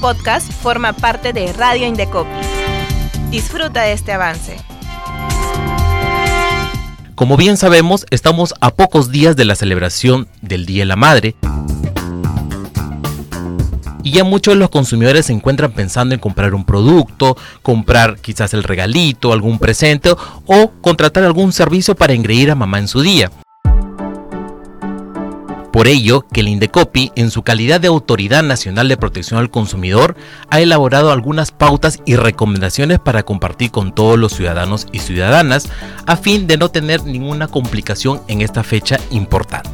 podcast forma parte de Radio Indecopi. Disfruta de este avance. Como bien sabemos, estamos a pocos días de la celebración del Día de la Madre. Y ya muchos de los consumidores se encuentran pensando en comprar un producto, comprar quizás el regalito, algún presente o contratar algún servicio para engreír a mamá en su día. Por ello, que el Indecopi, en su calidad de Autoridad Nacional de Protección al Consumidor, ha elaborado algunas pautas y recomendaciones para compartir con todos los ciudadanos y ciudadanas a fin de no tener ninguna complicación en esta fecha importante.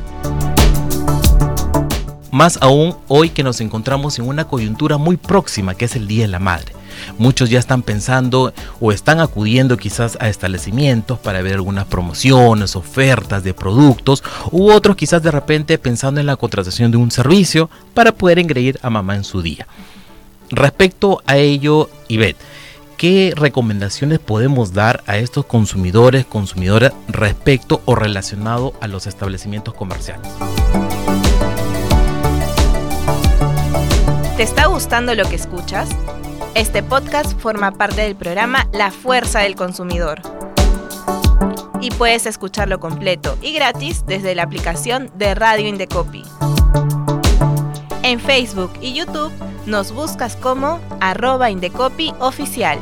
Más aún hoy que nos encontramos en una coyuntura muy próxima que es el Día de la Madre. Muchos ya están pensando o están acudiendo quizás a establecimientos para ver algunas promociones, ofertas de productos, u otros quizás de repente pensando en la contratación de un servicio para poder engreír a mamá en su día. Respecto a ello, Ivette, ¿qué recomendaciones podemos dar a estos consumidores, consumidoras respecto o relacionado a los establecimientos comerciales? ¿Te está gustando lo que escuchas? Este podcast forma parte del programa La Fuerza del Consumidor. Y puedes escucharlo completo y gratis desde la aplicación de Radio Indecopi. En Facebook y YouTube nos buscas como arroba Indecopi oficial.